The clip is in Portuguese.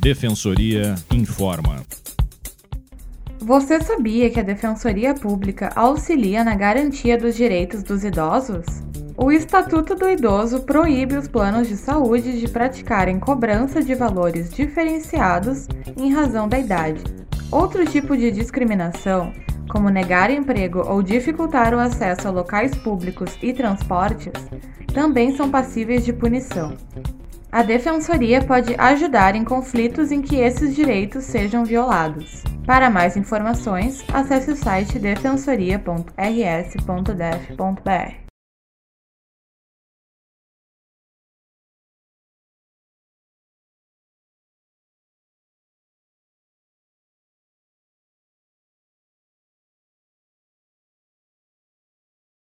Defensoria informa. Você sabia que a Defensoria Pública auxilia na garantia dos direitos dos idosos? O Estatuto do Idoso proíbe os planos de saúde de praticarem cobrança de valores diferenciados em razão da idade. Outro tipo de discriminação, como negar emprego ou dificultar o acesso a locais públicos e transportes, também são passíveis de punição. A Defensoria pode ajudar em conflitos em que esses direitos sejam violados. Para mais informações, acesse o site defensoria.rs.def.br.